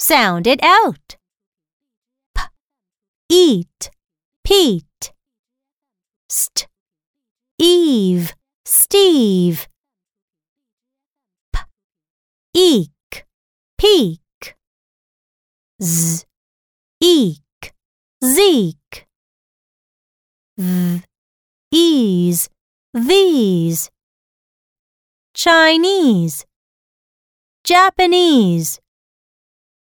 Sound it out. P, eat, Pete. St, Eve, Steve. P, eek, peak. Z, eek, Zeke. V, ease, these. Chinese, Japanese.